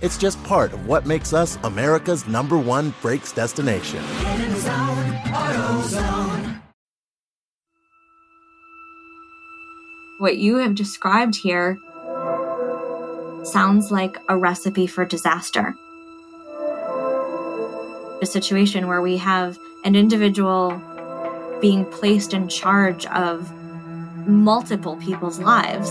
It's just part of what makes us America's number one brakes destination. What you have described here sounds like a recipe for disaster. A situation where we have an individual being placed in charge of multiple people's lives.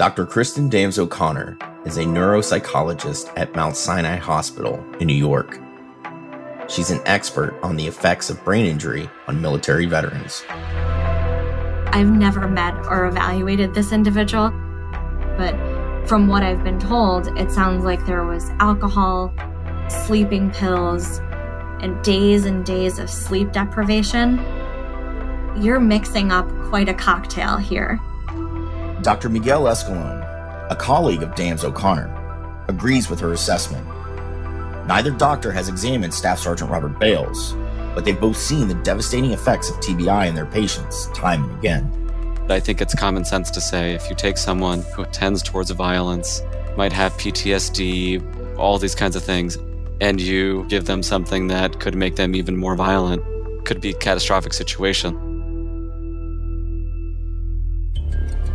Dr. Kristen Dams O'Connor is a neuropsychologist at Mount Sinai Hospital in New York. She's an expert on the effects of brain injury on military veterans. I've never met or evaluated this individual, but from what I've been told, it sounds like there was alcohol, sleeping pills, and days and days of sleep deprivation. You're mixing up quite a cocktail here. Dr. Miguel Escalon, a colleague of Dams O'Connor, agrees with her assessment. Neither doctor has examined Staff Sergeant Robert Bales, but they've both seen the devastating effects of TBI in their patients time and again. I think it's common sense to say if you take someone who tends towards violence, might have PTSD, all these kinds of things, and you give them something that could make them even more violent, could be a catastrophic situation.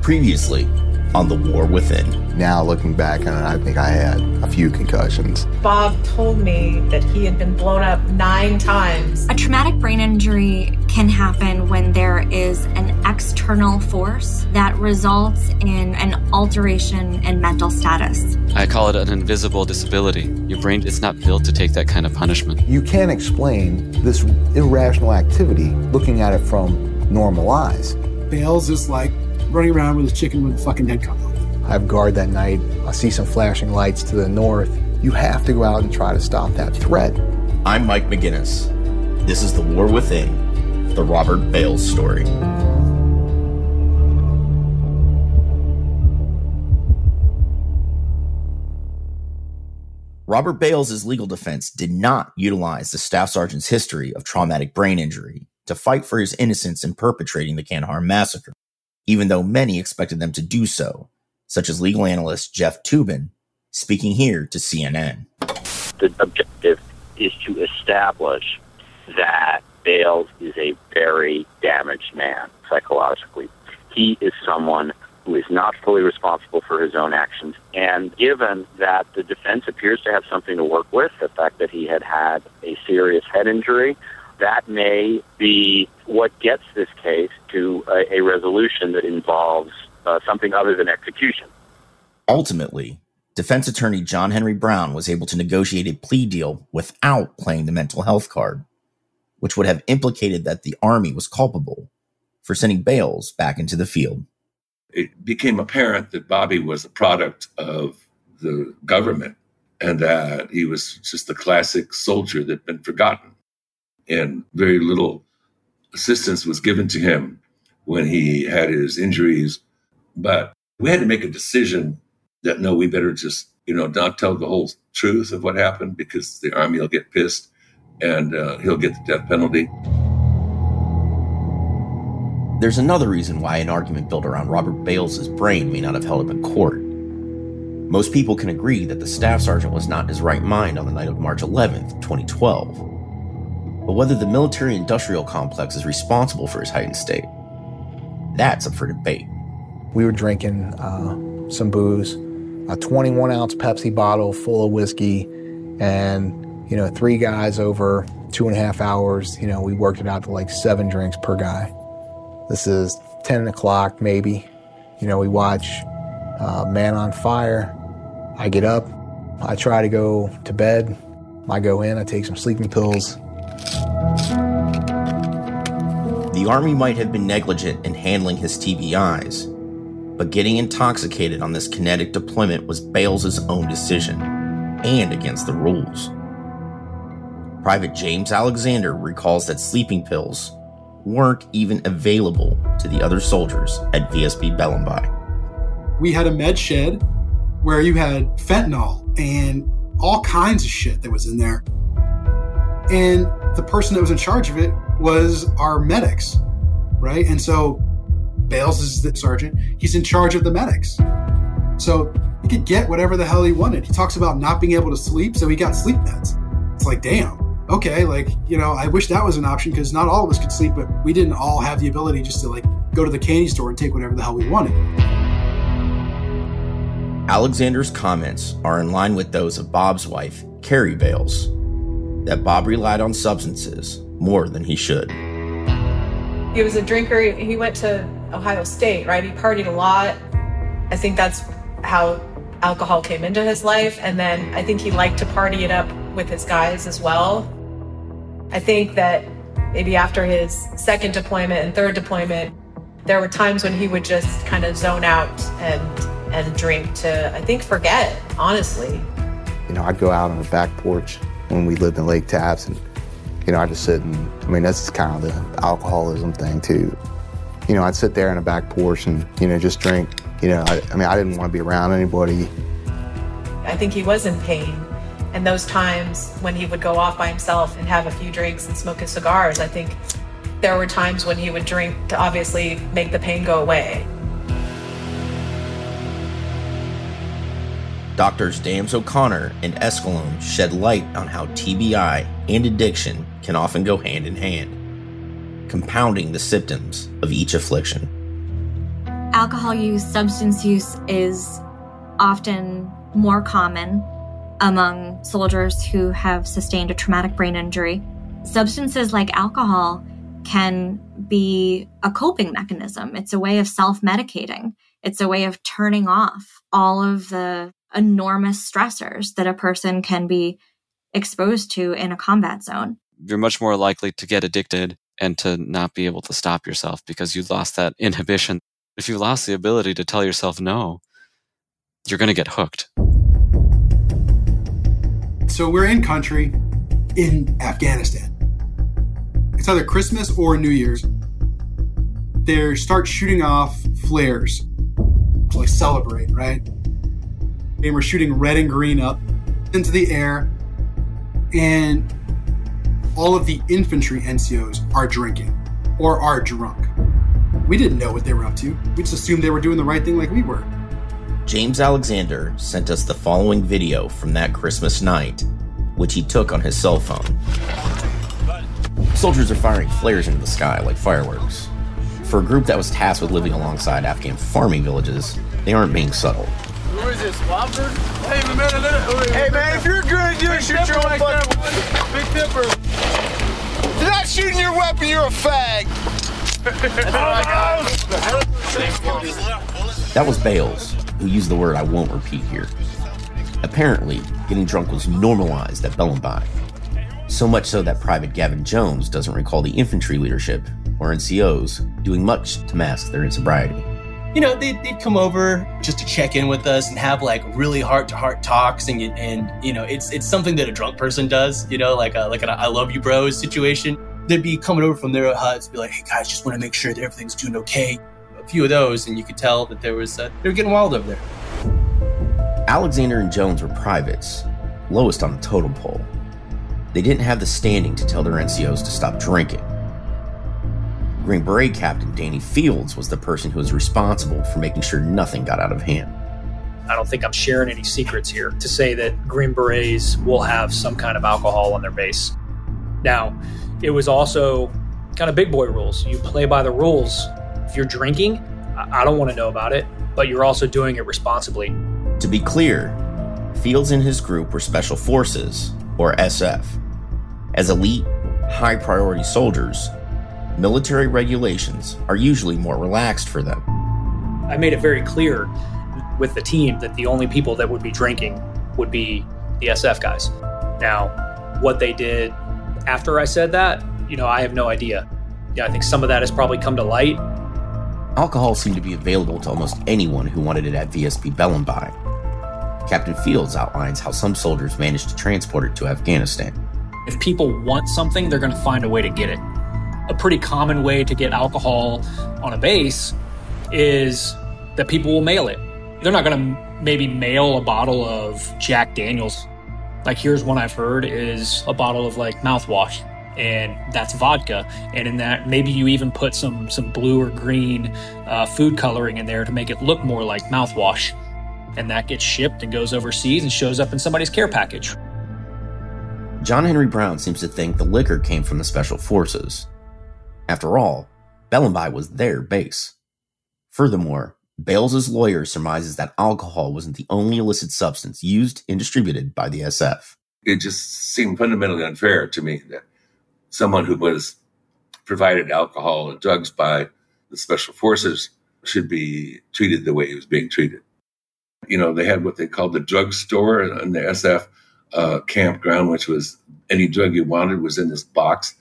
Previously on The War Within. Now, looking back on it, I think I had a few concussions. Bob told me that he had been blown up nine times. A traumatic brain injury can happen when there is an external force that results in an alteration in mental status. I call it an invisible disability. Your brain is not built to take that kind of punishment. You can't explain this irrational activity looking at it from normal eyes. Bales is like running around with a chicken with a fucking head cut off. I have guard that night. I see some flashing lights to the north. You have to go out and try to stop that threat. I'm Mike McGinnis. This is The War Within, the Robert Bales story. Robert Bales' legal defense did not utilize the staff sergeant's history of traumatic brain injury to fight for his innocence in perpetrating the Kandahar massacre even though many expected them to do so, such as legal analyst Jeff Toobin, speaking here to CNN. The objective is to establish that Bales is a very damaged man psychologically. He is someone who is not fully responsible for his own actions. And given that the defense appears to have something to work with, the fact that he had had a serious head injury, that may be what gets this case to a, a resolution that involves uh, something other than execution. Ultimately, defense attorney John Henry Brown was able to negotiate a plea deal without playing the mental health card, which would have implicated that the army was culpable for sending Bales back into the field. It became apparent that Bobby was a product of the government and that he was just the classic soldier that had been forgotten. And very little assistance was given to him when he had his injuries. But we had to make a decision that no, we better just, you know, not tell the whole truth of what happened because the army will get pissed and uh, he'll get the death penalty. There's another reason why an argument built around Robert Bales's brain may not have held up in court. Most people can agree that the staff sergeant was not in his right mind on the night of March 11th, 2012. But whether the military industrial complex is responsible for his heightened state, that's up for debate. We were drinking uh, some booze, a 21 ounce Pepsi bottle full of whiskey, and, you know, three guys over two and a half hours. You know, we worked it out to like seven drinks per guy. This is 10 o'clock, maybe. You know, we watch uh, Man on Fire. I get up, I try to go to bed. I go in, I take some sleeping pills. The Army might have been negligent in handling his TBIs, but getting intoxicated on this kinetic deployment was Bales' own decision and against the rules. Private James Alexander recalls that sleeping pills weren't even available to the other soldiers at VSP Belambay. We had a med shed where you had fentanyl and all kinds of shit that was in there. And the person that was in charge of it was our medics, right? And so Bales is the sergeant. He's in charge of the medics. So he could get whatever the hell he wanted. He talks about not being able to sleep, so he got sleep meds. It's like, damn, okay, like, you know, I wish that was an option because not all of us could sleep, but we didn't all have the ability just to like go to the candy store and take whatever the hell we wanted. Alexander's comments are in line with those of Bob's wife, Carrie Bales, that Bob relied on substances more than he should. He was a drinker. He went to Ohio State, right? He partied a lot. I think that's how alcohol came into his life. And then I think he liked to party it up with his guys as well. I think that maybe after his second deployment and third deployment, there were times when he would just kind of zone out and and drink to I think forget, honestly. You know, I'd go out on the back porch when we lived in Lake Tapps and you know, I just sit and I mean that's kind of the alcoholism thing too. You know, I'd sit there on the back porch and, you know, just drink. You know, I, I mean I didn't want to be around anybody. I think he was in pain. And those times when he would go off by himself and have a few drinks and smoke his cigars, I think there were times when he would drink to obviously make the pain go away. Doctors Dams O'Connor and Escalon shed light on how TBI and addiction can often go hand in hand, compounding the symptoms of each affliction. Alcohol use, substance use is often more common among soldiers who have sustained a traumatic brain injury. Substances like alcohol can be a coping mechanism. It's a way of self medicating. It's a way of turning off all of the enormous stressors that a person can be exposed to in a combat zone. You're much more likely to get addicted and to not be able to stop yourself because you lost that inhibition. If you lost the ability to tell yourself no, you're going to get hooked. So we're in country in Afghanistan. It's either Christmas or New Year's. They start shooting off flares to like celebrate, right? And we're shooting red and green up into the air. And all of the infantry NCOs are drinking or are drunk. We didn't know what they were up to. We just assumed they were doing the right thing like we were. James Alexander sent us the following video from that Christmas night, which he took on his cell phone. Soldiers are firing flares into the sky like fireworks. For a group that was tasked with living alongside Afghan farming villages, they aren't being subtle. Who is this, Wofford? Hey, man, hey, man, if you're good, you shoot your own fucking Big Dipper. If you're not shooting your weapon, you're a fag. That was Bales, who used the word I won't repeat here. Apparently, getting drunk was normalized at Belambay. So much so that Private Gavin Jones doesn't recall the infantry leadership, or NCOs, doing much to mask their insobriety. You know, they'd, they'd come over just to check in with us and have like really heart to heart talks, and and you know, it's it's something that a drunk person does. You know, like a, like an "I love you, bros" situation. They'd be coming over from their huts, be like, "Hey guys, just want to make sure that everything's doing okay." A few of those, and you could tell that there was uh, they were getting wild over there. Alexander and Jones were privates, lowest on the totem pole. They didn't have the standing to tell their NCOs to stop drinking. Green Beret Captain Danny Fields was the person who was responsible for making sure nothing got out of hand. I don't think I'm sharing any secrets here to say that Green Berets will have some kind of alcohol on their base. Now, it was also kind of big boy rules. You play by the rules. If you're drinking, I don't want to know about it, but you're also doing it responsibly. To be clear, Fields and his group were Special Forces, or SF. As elite, high priority soldiers, military regulations are usually more relaxed for them. I made it very clear with the team that the only people that would be drinking would be the SF guys. Now, what they did after I said that, you know, I have no idea. Yeah, I think some of that has probably come to light. Alcohol seemed to be available to almost anyone who wanted it at VSP Belambay. Captain Fields outlines how some soldiers managed to transport it to Afghanistan. If people want something, they're going to find a way to get it. A pretty common way to get alcohol on a base is that people will mail it. They're not going to maybe mail a bottle of Jack Daniels. Like here's one I've heard is a bottle of like mouthwash and that's vodka. And in that, maybe you even put some some blue or green uh, food coloring in there to make it look more like mouthwash. And that gets shipped and goes overseas and shows up in somebody's care package. John Henry Brown seems to think the liquor came from the Special Forces. After all, Belambay was their base. Furthermore, Bales' lawyer surmises that alcohol wasn't the only illicit substance used and distributed by the SF. It just seemed fundamentally unfair to me that someone who was provided alcohol and drugs by the special forces should be treated the way he was being treated. You know, they had what they called the drug store in the SF uh, campground, which was any drug you wanted was in this box.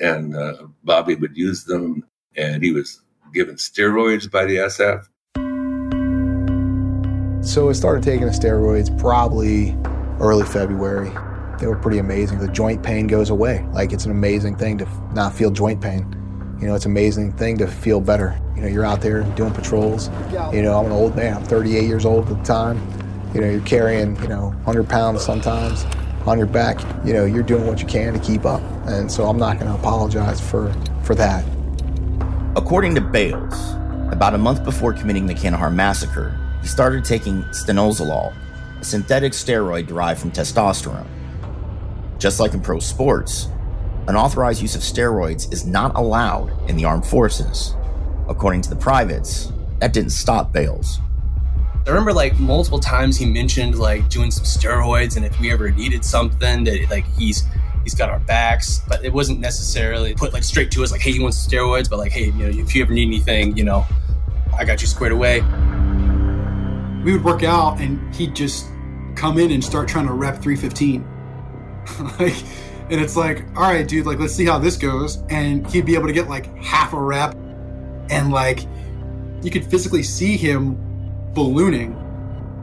And uh, Bobby would use them, and he was given steroids by the SF. So I started taking the steroids probably early February. They were pretty amazing. The joint pain goes away. Like it's an amazing thing to not feel joint pain. You know, it's an amazing thing to feel better. You know, you're out there doing patrols. You know, I'm an old man. I'm 38 years old at the time. You know, you're carrying, you know, 100 pounds sometimes on your back. You know, you're doing what you can to keep up. And so I'm not going to apologize for, for that. According to Bales, about a month before committing the Kandahar massacre, he started taking stanozolol, a synthetic steroid derived from testosterone. Just like in pro sports, unauthorized use of steroids is not allowed in the armed forces. According to the privates, that didn't stop Bales. I remember like multiple times he mentioned like doing some steroids and if we ever needed something that like he's he's got our backs, but it wasn't necessarily put like straight to us like, hey, you want steroids? But like, hey, you know, if you ever need anything, you know, I got you squared away. We would work out and he'd just come in and start trying to rep 315. like and it's like, all right, dude, like let's see how this goes. And he'd be able to get like half a rep and like you could physically see him ballooning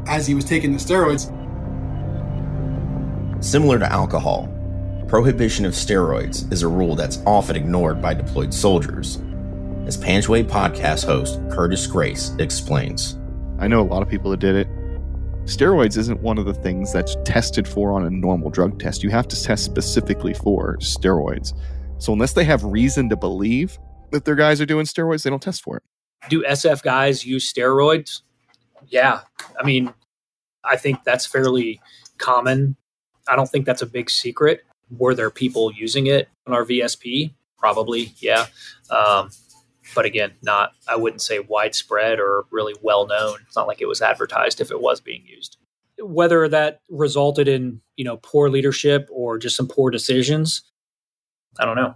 as he was taking the steroids. Similar to alcohol, prohibition of steroids is a rule that's often ignored by deployed soldiers. As Panchway podcast host Curtis Grace explains, I know a lot of people that did it. Steroids isn't one of the things that's tested for on a normal drug test. You have to test specifically for steroids. So unless they have reason to believe that their guys are doing steroids, they don't test for it. Do SF guys use steroids? Yeah. I mean, I think that's fairly common. I don't think that's a big secret. Were there people using it on our VSP? Probably, yeah. Um, but again, not I wouldn't say widespread or really well known. It's not like it was advertised if it was being used. Whether that resulted in you know poor leadership or just some poor decisions, I don't know.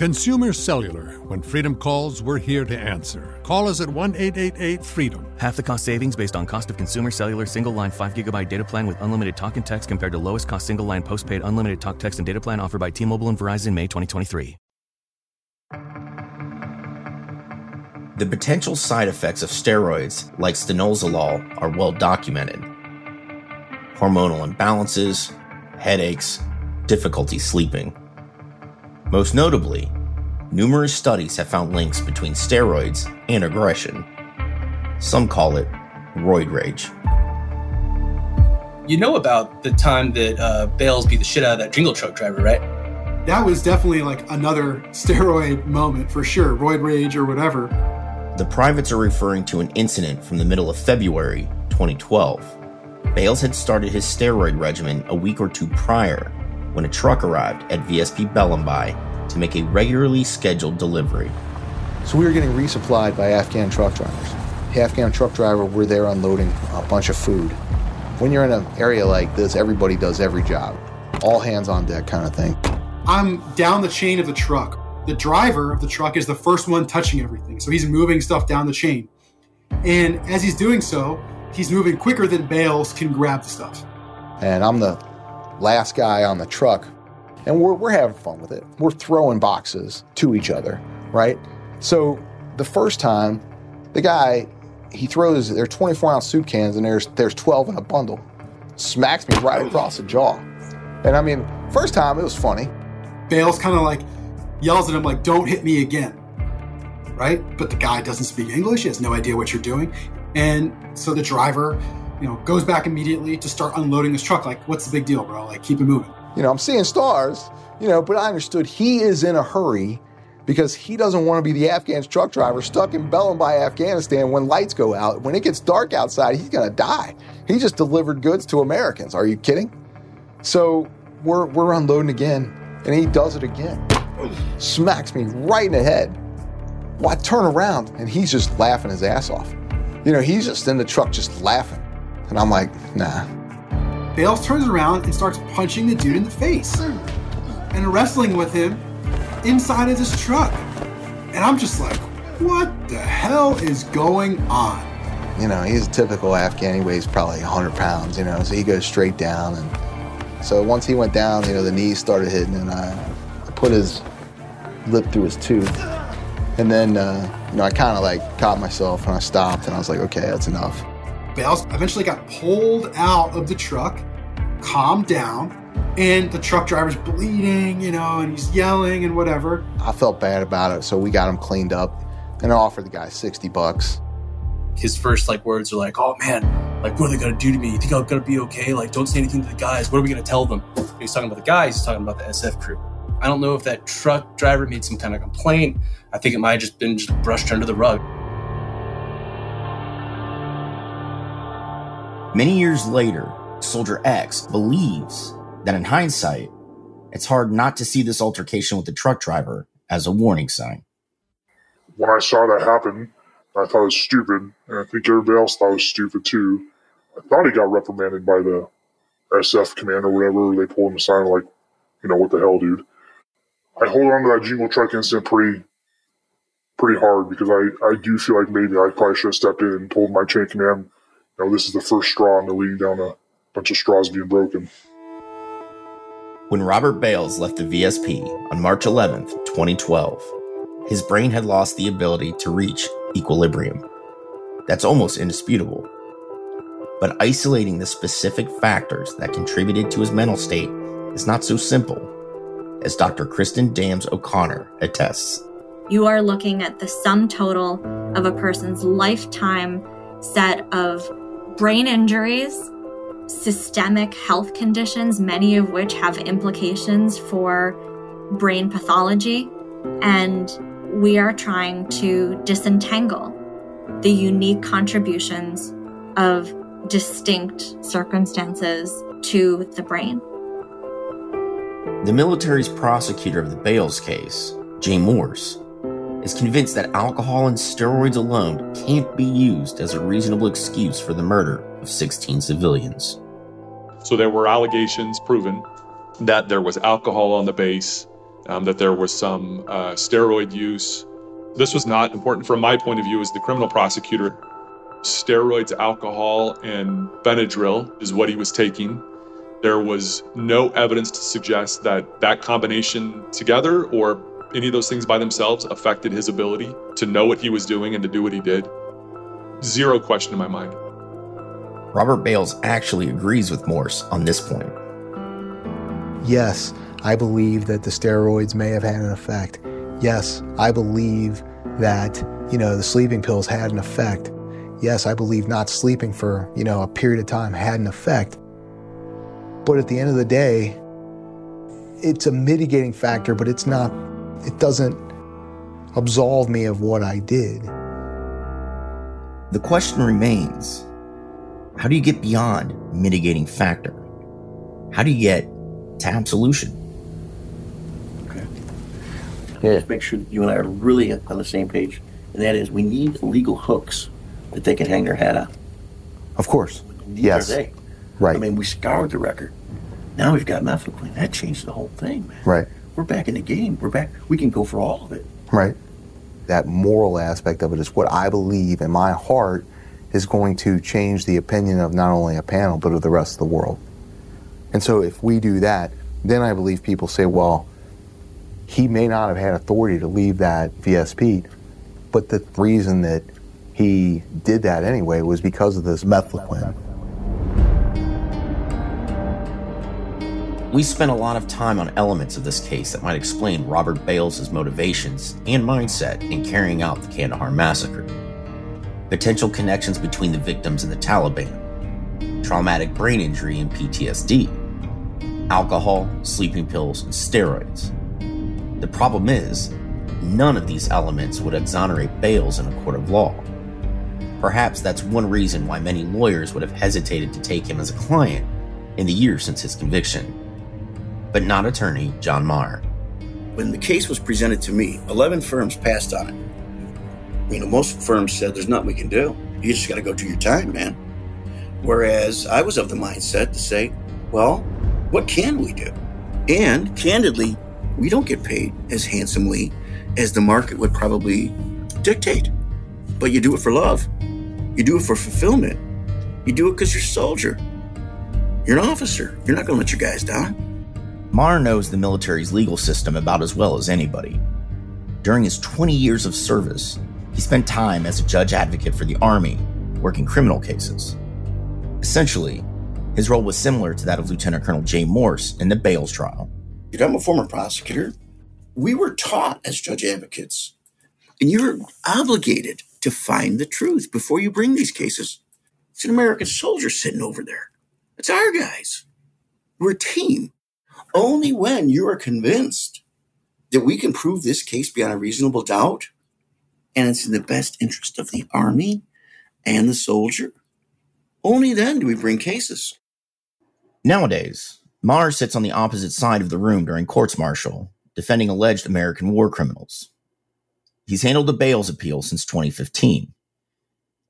Consumer Cellular. When freedom calls, we're here to answer. Call us at 1 888 freedom. Half the cost savings based on cost of consumer cellular single line 5 gigabyte data plan with unlimited talk and text compared to lowest cost single line postpaid unlimited talk, text, and data plan offered by T Mobile and Verizon May 2023. The potential side effects of steroids, like stanozolol, are well documented. Hormonal imbalances, headaches, difficulty sleeping. Most notably, numerous studies have found links between steroids and aggression. Some call it roid rage. You know about the time that uh, Bales beat the shit out of that jingle truck driver, right? That was definitely like another steroid moment for sure, roid rage or whatever. The privates are referring to an incident from the middle of February 2012. Bales had started his steroid regimen a week or two prior when a truck arrived at VSP Belambay to make a regularly scheduled delivery. So we were getting resupplied by Afghan truck drivers. The Afghan truck driver were there unloading a bunch of food. When you're in an area like this, everybody does every job. All hands on deck kind of thing. I'm down the chain of the truck. The driver of the truck is the first one touching everything. So he's moving stuff down the chain. And as he's doing so, he's moving quicker than Bales can grab the stuff. And I'm the last guy on the truck. And we're, we're having fun with it. We're throwing boxes to each other, right? So the first time, the guy, he throws, there are 24 ounce soup cans and there's, there's 12 in a bundle. Smacks me right across the jaw. And I mean, first time it was funny. Bales kind of like yells at him like, "Don't hit me again," right? But the guy doesn't speak English; he has no idea what you're doing, and so the driver, you know, goes back immediately to start unloading his truck. Like, what's the big deal, bro? Like, keep it moving. You know, I'm seeing stars, you know, but I understood he is in a hurry because he doesn't want to be the Afghan truck driver stuck in Belambay, Afghanistan when lights go out. When it gets dark outside, he's going to die. He just delivered goods to Americans. Are you kidding? So we're, we're unloading again, and he does it again. Smacks me right in the head. Well, I turn around, and he's just laughing his ass off. You know, he's just in the truck just laughing. And I'm like, nah. Bales turns around and starts punching the dude in the face and wrestling with him inside of this truck. And I'm just like, what the hell is going on? You know, he's a typical Afghan. He weighs probably 100 pounds, you know, so he goes straight down. And so once he went down, you know, the knees started hitting, and I, I put his lip through his tooth. And then, uh, you know, I kind of like caught myself and I stopped and I was like, okay, that's enough. Bales eventually got pulled out of the truck, calmed down, and the truck driver's bleeding, you know, and he's yelling and whatever. I felt bad about it, so we got him cleaned up and I offered the guy 60 bucks. His first like words are like, "Oh man, like what are they gonna do to me? You think I'm gonna be okay? Like don't say anything to the guys. What are we gonna tell them?" He's talking about the guys. He's talking about the SF crew. I don't know if that truck driver made some kind of complaint. I think it might have just been just brushed under the rug. Many years later, Soldier X believes that in hindsight, it's hard not to see this altercation with the truck driver as a warning sign. When I saw that happen, I thought it was stupid, and I think everybody else thought it was stupid too. I thought he got reprimanded by the SF command or whatever. They pulled him aside, like, you know, what the hell, dude. I hold on to that jingle truck incident pretty, pretty hard because I, I do feel like maybe I probably should have stepped in and told my chain command, you know, this is the first straw, and they're leading down a bunch of straws being broken. When Robert Bales left the VSP on March 11th, 2012, his brain had lost the ability to reach equilibrium. That's almost indisputable. But isolating the specific factors that contributed to his mental state is not so simple, as Dr. Kristen Dams O'Connor attests. You are looking at the sum total of a person's lifetime set of brain injuries, systemic health conditions, many of which have implications for brain pathology, and we are trying to disentangle the unique contributions of distinct circumstances to the brain. The military's prosecutor of the Bales case, Jay Morse, is convinced that alcohol and steroids alone can't be used as a reasonable excuse for the murder of 16 civilians. So there were allegations proven that there was alcohol on the base, um, that there was some uh, steroid use. This was not important from my point of view as the criminal prosecutor. Steroids, alcohol, and Benadryl is what he was taking. There was no evidence to suggest that that combination together or any of those things by themselves affected his ability to know what he was doing and to do what he did. Zero question in my mind. Robert Bales actually agrees with Morse on this point. Yes, I believe that the steroids may have had an effect. Yes, I believe that, you know, the sleeping pills had an effect. Yes, I believe not sleeping for, you know, a period of time had an effect. But at the end of the day, it's a mitigating factor, but it's not, it doesn't absolve me of what I did. The question remains how do you get beyond mitigating factor? How do you get to absolution? Okay. Yeah, just make sure that you and I are really on the same page. And that is, we need legal hooks that they can hang their hat on. Of course. These yes. are they. Right. I mean, we scoured the record. Now we've got mefloquine. That changed the whole thing, man. Right. We're back in the game. We're back. We can go for all of it. Right. That moral aspect of it is what I believe in my heart is going to change the opinion of not only a panel, but of the rest of the world. And so if we do that, then I believe people say, well, he may not have had authority to leave that VSP, but the reason that he did that anyway was because of this mefloquine. We spent a lot of time on elements of this case that might explain Robert Bales' motivations and mindset in carrying out the Kandahar massacre. Potential connections between the victims and the Taliban, traumatic brain injury and PTSD, alcohol, sleeping pills, and steroids. The problem is, none of these elements would exonerate Bales in a court of law. Perhaps that's one reason why many lawyers would have hesitated to take him as a client in the years since his conviction. But not attorney John Marr. When the case was presented to me, 11 firms passed on it. You know, most firms said there's nothing we can do. You just got to go do your time, man. Whereas I was of the mindset to say, well, what can we do? And candidly, we don't get paid as handsomely as the market would probably dictate. But you do it for love. You do it for fulfillment. You do it because you're a soldier. You're an officer. You're not going to let your guys down. Marr knows the military's legal system about as well as anybody. During his 20 years of service, he spent time as a judge advocate for the Army, working criminal cases. Essentially, His role was similar to that of Lieutenant Colonel Jay Morse in the Bales trial. Dude, I'm a former prosecutor. We were taught as judge advocates, and you're obligated to find the truth before you bring these cases. It's an American soldier sitting over there. It's our guys. We're a team. Only when you are convinced that we can prove this case beyond a reasonable doubt, and it's in the best interest of the Army and the soldier, only then do we bring cases. Nowadays, Marr sits on the opposite side of the room during courts martial, defending alleged American war criminals. He's handled the Bales appeal since 2015.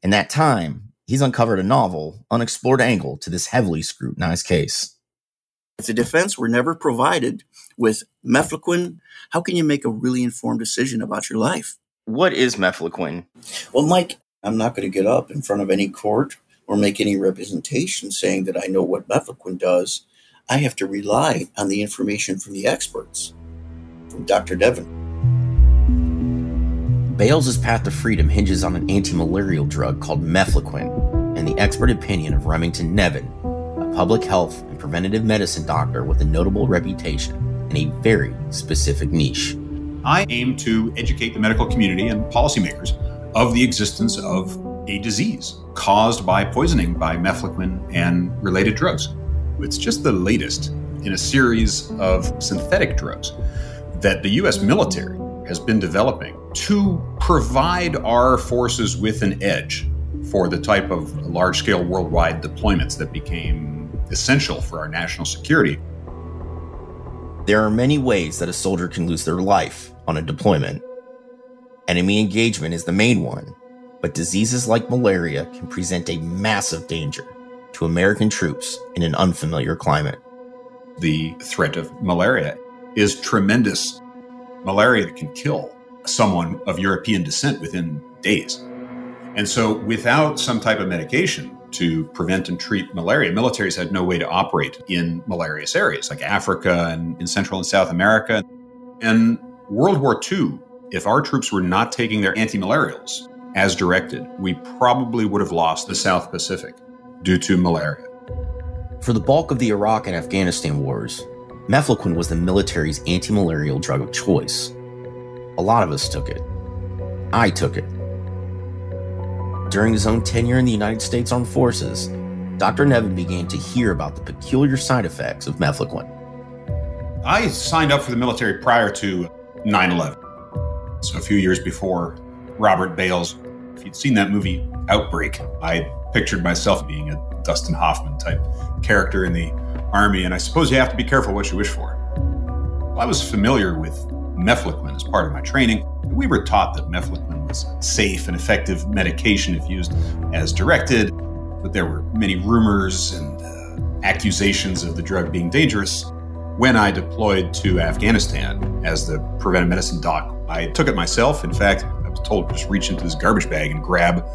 In that time, he's uncovered a novel, unexplored angle to this heavily scrutinized case. If the defense were never provided with mefloquine, how can you make a really informed decision about your life? What is mefloquine? Well, Mike, I'm not going to get up in front of any court or make any representation saying that I know what mefloquine does. I have to rely on the information from the experts, from Dr. Nevin. Bales' path to freedom hinges on an anti-malarial drug called mefloquine and the expert opinion of Remington Nevin, public health and preventative medicine doctor with a notable reputation in a very specific niche. I aim to educate the medical community and policymakers of the existence of a disease caused by poisoning by mefloquine and related drugs. It's just the latest in a series of synthetic drugs that the US military has been developing to provide our forces with an edge for the type of large scale worldwide deployments that became essential for our national security. There are many ways that a soldier can lose their life on a deployment. Enemy engagement is the main one, but diseases like malaria can present a massive danger to American troops in an unfamiliar climate. The threat of malaria is tremendous. Malaria can kill someone of European descent within days. And so, without some type of medication to prevent and treat malaria, militaries had no way to operate in malarious areas like Africa and in Central and South America. And World War II, if our troops were not taking their anti malarials as directed, we probably would have lost the South Pacific due to malaria. For the bulk of the Iraq and Afghanistan wars, mefloquine was the military's anti malarial drug of choice. A lot of us took it. I took it. During his own tenure in the United States Armed Forces, Dr. Nevin began to hear about the peculiar side effects of mefloquine. I signed up for the military prior to 9 11. So, a few years before Robert Bales. If you'd seen that movie Outbreak, I pictured myself being a Dustin Hoffman type character in the army, and I suppose you have to be careful what you wish for. I was familiar with mefloquine as part of my training. We were taught that mefloquine was safe and effective medication if used as directed, but there were many rumors and uh, accusations of the drug being dangerous. When I deployed to Afghanistan as the preventive medicine doc, I took it myself. In fact, I was told to just reach into this garbage bag and grab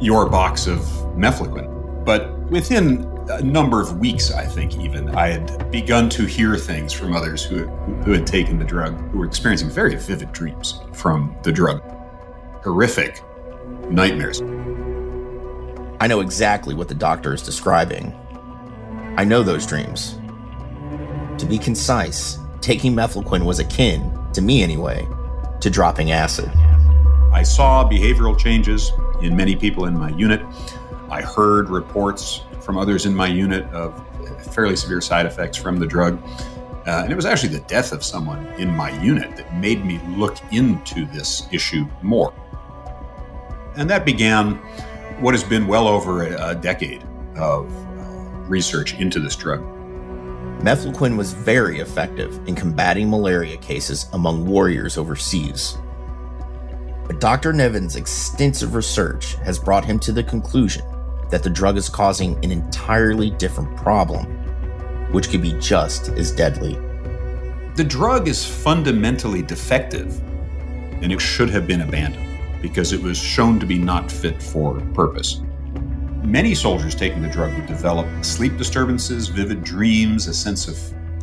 your box of mefloquine. But within a number of weeks, I think even, I had begun to hear things from others who, who had taken the drug, who were experiencing very vivid dreams from the drug. Horrific nightmares. I know exactly what the doctor is describing. I know those dreams. To be concise, taking mefloquine was akin, to me anyway, to dropping acid. I saw behavioral changes in many people in my unit. I heard reports from others in my unit of fairly severe side effects from the drug. Uh, and it was actually the death of someone in my unit that made me look into this issue more. And that began what has been well over a, decade of uh, research into this drug. Mefloquine was very effective in combating malaria cases among warriors overseas. But Dr. Nevin's extensive research has brought him to the conclusion that the drug is causing an entirely different problem, which could be just as deadly. The drug is fundamentally defective, and it should have been abandoned because it was shown to be not fit for purpose. Many soldiers taking the drug would develop sleep disturbances, vivid dreams, a sense of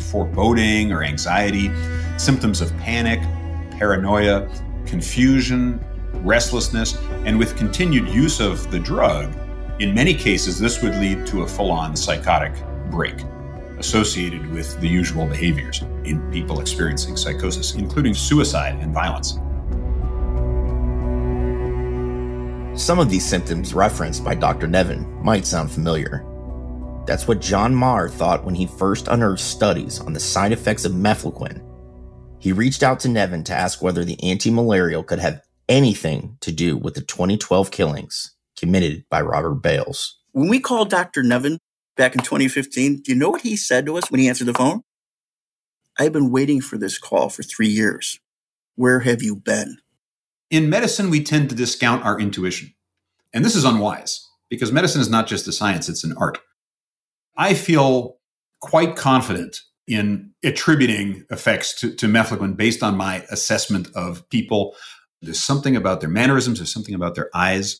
foreboding or anxiety, symptoms of panic, paranoia, confusion, restlessness, and with continued use of the drug, In many cases, this would lead to a full on psychotic break associated with the usual behaviors in people experiencing psychosis, including suicide and violence. Some of these symptoms referenced by Dr. Nevin might sound familiar. That's what John Marr thought when he first unearthed studies on the side effects of mefloquine. He reached out to Nevin to ask whether the anti malarial could have anything to do with the 2012 killings committed by Robert Bales. When we called Dr. Nevin back in 2015, do you know what he said to us when he answered the phone? I've been waiting for this call for three years. Where have you been? In medicine, we tend to discount our intuition. And this is unwise because medicine is not just a science, it's an art. I feel quite confident in attributing effects to, to mefloquine based on my assessment of people. There's something about their mannerisms, there's something about their eyes.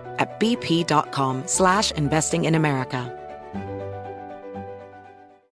at bp.com slash investing in America.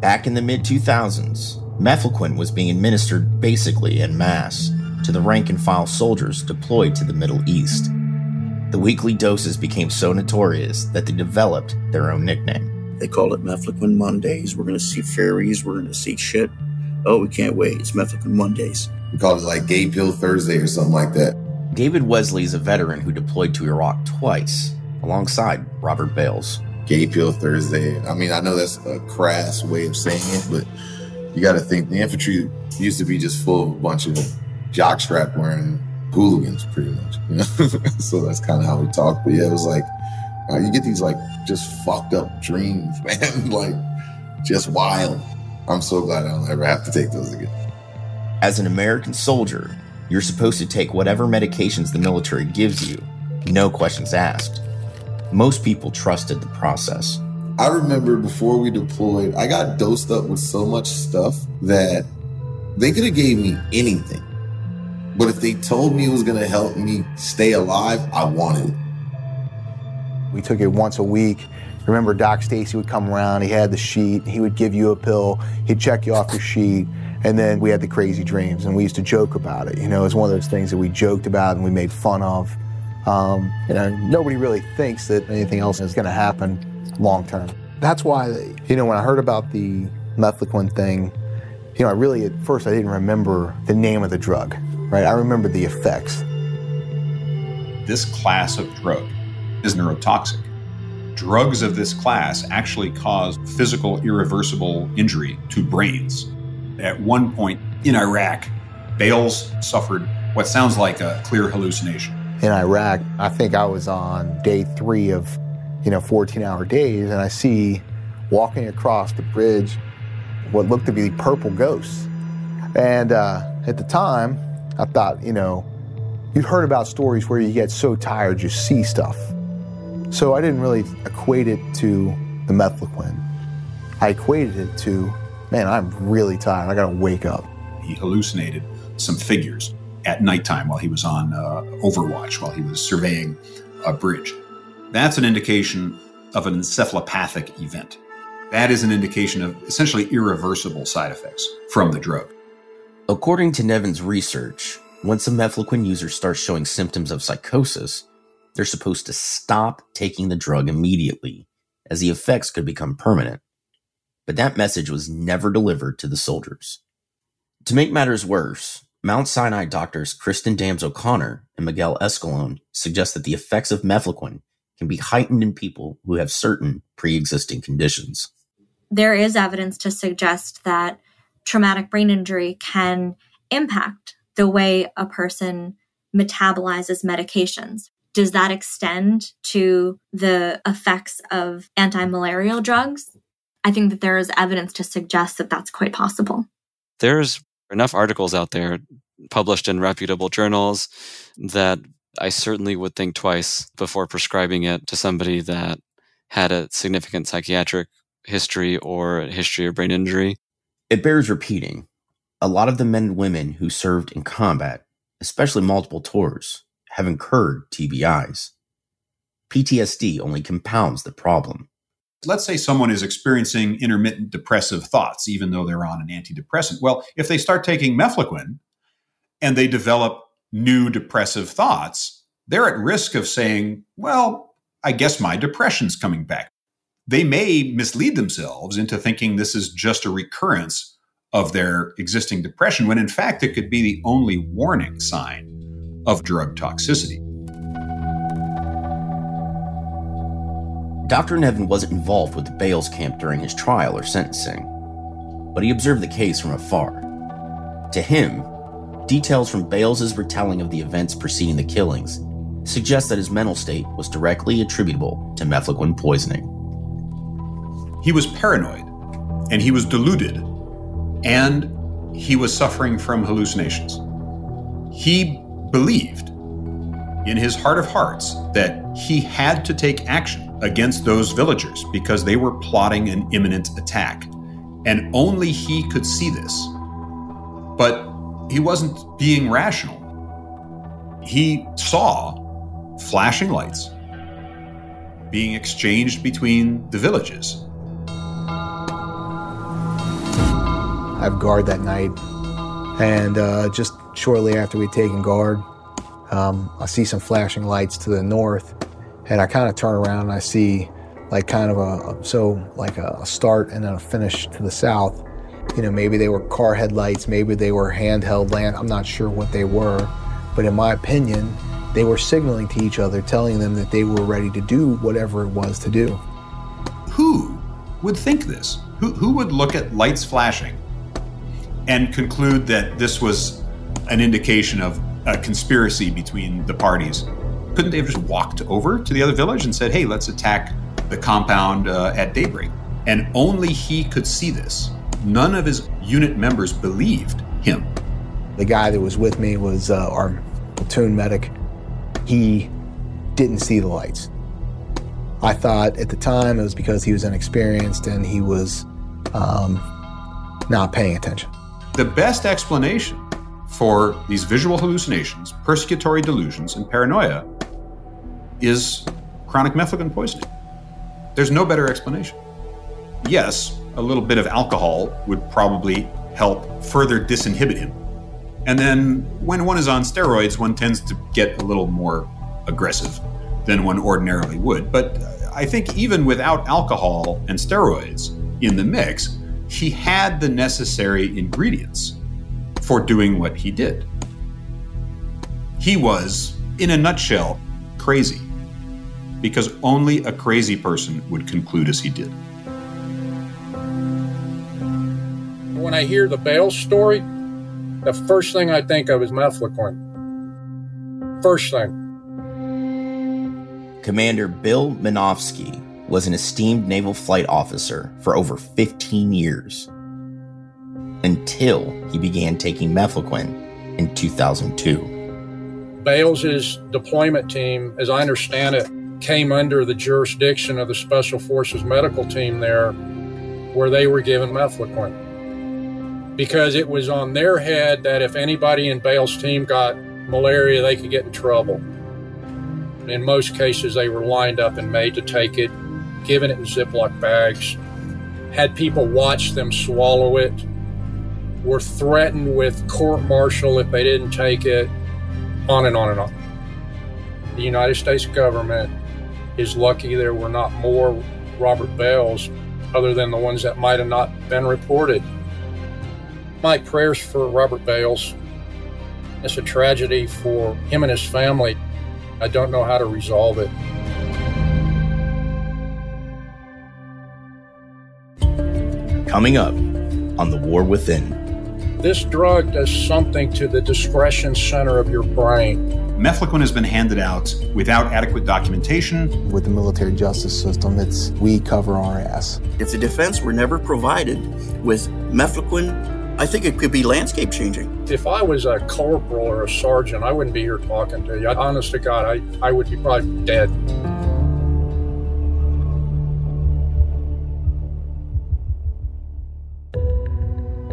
Back in the mid 2000s, mefloquine was being administered basically en masse to the rank and file soldiers deployed to the Middle East. The weekly doses became so notorious that they developed their own nickname. They called it Mefloquine Mondays. We're going to see fairies. We're going to see shit. Oh, we can't wait. It's Mefloquine Mondays. We call it like Gay Pill Thursday or something like that. David Wesley is a veteran who deployed to Iraq twice, alongside Robert Bales. Gay Pill Thursday. I mean, I know that's a crass way of saying it, but you got to think the infantry used to be just full of a bunch of jockstrap wearing hooligans, pretty much. You know? so that's kind of how we talk. But yeah, it was like uh, you get these like just fucked up dreams, man. like just wild. I'm so glad I don't ever have to take those again. As an American soldier, you're supposed to take whatever medications the military gives you, no questions asked. Most people trusted the process. I remember before we deployed, I got dosed up with so much stuff that they could have gave me anything. But if they told me it was going to help me stay alive, I wanted it. We took it once a week. Remember, Doc Stacy would come around. He had the sheet. He would give you a pill. He'd check you off your sheet. And then we had the crazy dreams, and we used to joke about it. You know, it's one of those things that we joked about and we made fun of. Um, you know, nobody really thinks that anything else is going to happen long term. That's why, you know, when I heard about the mefloquine thing, you know, I really at first I didn't remember the name of the drug, right? I remember the effects. This class of drug is neurotoxic. Drugs of this class actually cause physical irreversible injury to brains. At one point in Iraq, Bales suffered what sounds like a clear hallucination. In Iraq, I think I was on day three of, you know, 14 hour days, and I see walking across the bridge what looked to be purple ghosts. And uh, at the time, I thought, you know, you've heard about stories where you get so tired you see stuff. So I didn't really equate it to the mefloquine. I equated it to, man, I'm really tired. I gotta wake up. He hallucinated some figures at nighttime while he was on uh, Overwatch, while he was surveying a bridge. That's an indication of an encephalopathic event. That is an indication of essentially irreversible side effects from the drug. According to Nevin's research, once a mefloquine user starts showing symptoms of psychosis, they're supposed to stop taking the drug immediately, as the effects could become permanent. But that message was never delivered to the soldiers. To make matters worse, Mount Sinai doctors Kristen Dams O'Connor and Miguel Escalon suggest that the effects of mefloquine can be heightened in people who have certain pre existing conditions. There is evidence to suggest that traumatic brain injury can impact the way a person metabolizes medications. Does that extend to the effects of anti malarial drugs? I think that there is evidence to suggest that that's quite possible. There's enough articles out there published in reputable journals that I certainly would think twice before prescribing it to somebody that had a significant psychiatric history or history of brain injury. It bears repeating. A lot of the men and women who served in combat, especially multiple tours, have incurred TBIs. PTSD only compounds the problem. Let's say someone is experiencing intermittent depressive thoughts, even though they're on an antidepressant. Well, if they start taking mefloquine and they develop new depressive thoughts, they're at risk of saying, well, I guess my depression's coming back. They may mislead themselves into thinking this is just a recurrence of their existing depression, when in fact it could be the only warning sign of drug toxicity. Dr. Nevin wasn't involved with the Bales camp during his trial or sentencing, but he observed the case from afar. To him, details from Bales' retelling of the events preceding the killings suggest that his mental state was directly attributable to mefloquine poisoning. He was paranoid, and he was deluded, and he was suffering from hallucinations. He believed in his heart of hearts that he had to take action against those villagers because they were plotting an imminent attack. And only he could see this. But he wasn't being rational. He saw flashing lights being exchanged between the villages. I have guard that night, and uh, just shortly after we'd taken guard, um, I see some flashing lights to the north, and I kind of turn around and I see like kind of a so like a start and then a finish to the south. You know, maybe they were car headlights, maybe they were handheld land. I'm not sure what they were, but in my opinion, they were signaling to each other, telling them that they were ready to do whatever it was to do. Who would think this? Who, who would look at lights flashing and conclude that this was an indication of a conspiracy between the parties? Couldn't they have just walked over to the other village and said, hey, let's attack the compound uh, at daybreak? And only he could see this. None of his unit members believed him. The guy that was with me was uh, our platoon medic. He didn't see the lights. I thought at the time it was because he was inexperienced and he was um, not paying attention. The best explanation for these visual hallucinations, persecutory delusions, and paranoia is chronic mefloquine poisoning. There's no better explanation. Yes, a little bit of alcohol would probably help further disinhibit him. And then when one is on steroids, one tends to get a little more aggressive than one ordinarily would. But I think even without alcohol and steroids in the mix, he had the necessary ingredients for doing what he did. He was, in a nutshell, crazy. Because only a crazy person would conclude as he did. When I hear the Bales story, the first thing I think of is mefloquine. First thing. Commander Bill Manofsky was an esteemed naval flight officer for over 15 years until he began taking mefloquine in 2002. Bales's deployment team, as I understand it, came under the jurisdiction of the Special Forces medical team there, where they were given mefloquine. Because it was on their head that if anybody in Bale's team got malaria, they could get in trouble. In most cases, they were lined up and made to take it, given it in Ziploc bags, had people watch them swallow it, were threatened with court martial if they didn't take it, on and on and on. The United States government is lucky there were not more Robert Bales other than the ones that might have not been reported. My prayers for Robert Bales. It's a tragedy for him and his family. I don't know how to resolve it. Coming up on The War Within. This drug does something to the discretion center of your brain. Mefloquine has been handed out without adequate documentation. With the military justice system, it's we cover our ass. If the defense were never provided with mefloquine, I think it could be landscape changing. If I was a corporal or a sergeant, I wouldn't be here talking to you. Honest to God, I, I would be probably dead.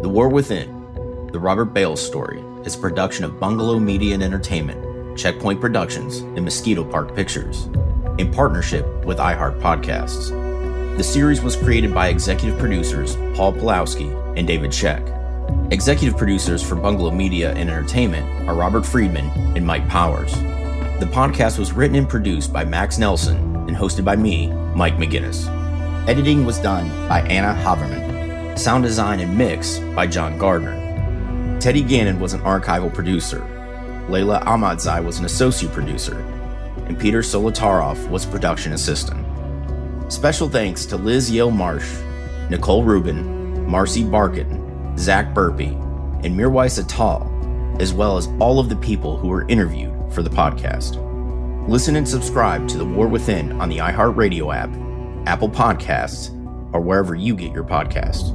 The War Within, the Robert Bales story, is a production of Bungalow Media and Entertainment, Check Point Productions, and Mosquito Park Pictures, in partnership with iHeart Podcasts. The series was created by executive producers Paul Pulowski and David Sheck. Executive producers for Bungalow Media and Entertainment are Robert Friedman and Mike Powers. The podcast was written and produced by Max Nelson and hosted by me, Mike McGinnis. Editing was done by Anna Haverman. Sound design and mix by John Gardner. Teddy Gannon was an archival producer. Layla Ahmadzai was an associate producer. And Peter Solotaroff was production assistant. Special thanks to Liz Yale Marsh, Nicole Rubin, Marcy Barkin, Zach Burpee, and Mirwais Atal, as well as all of the people who were interviewed for the podcast. Listen and subscribe to The War Within on the iHeartRadio app, Apple Podcasts, or wherever you get your podcasts.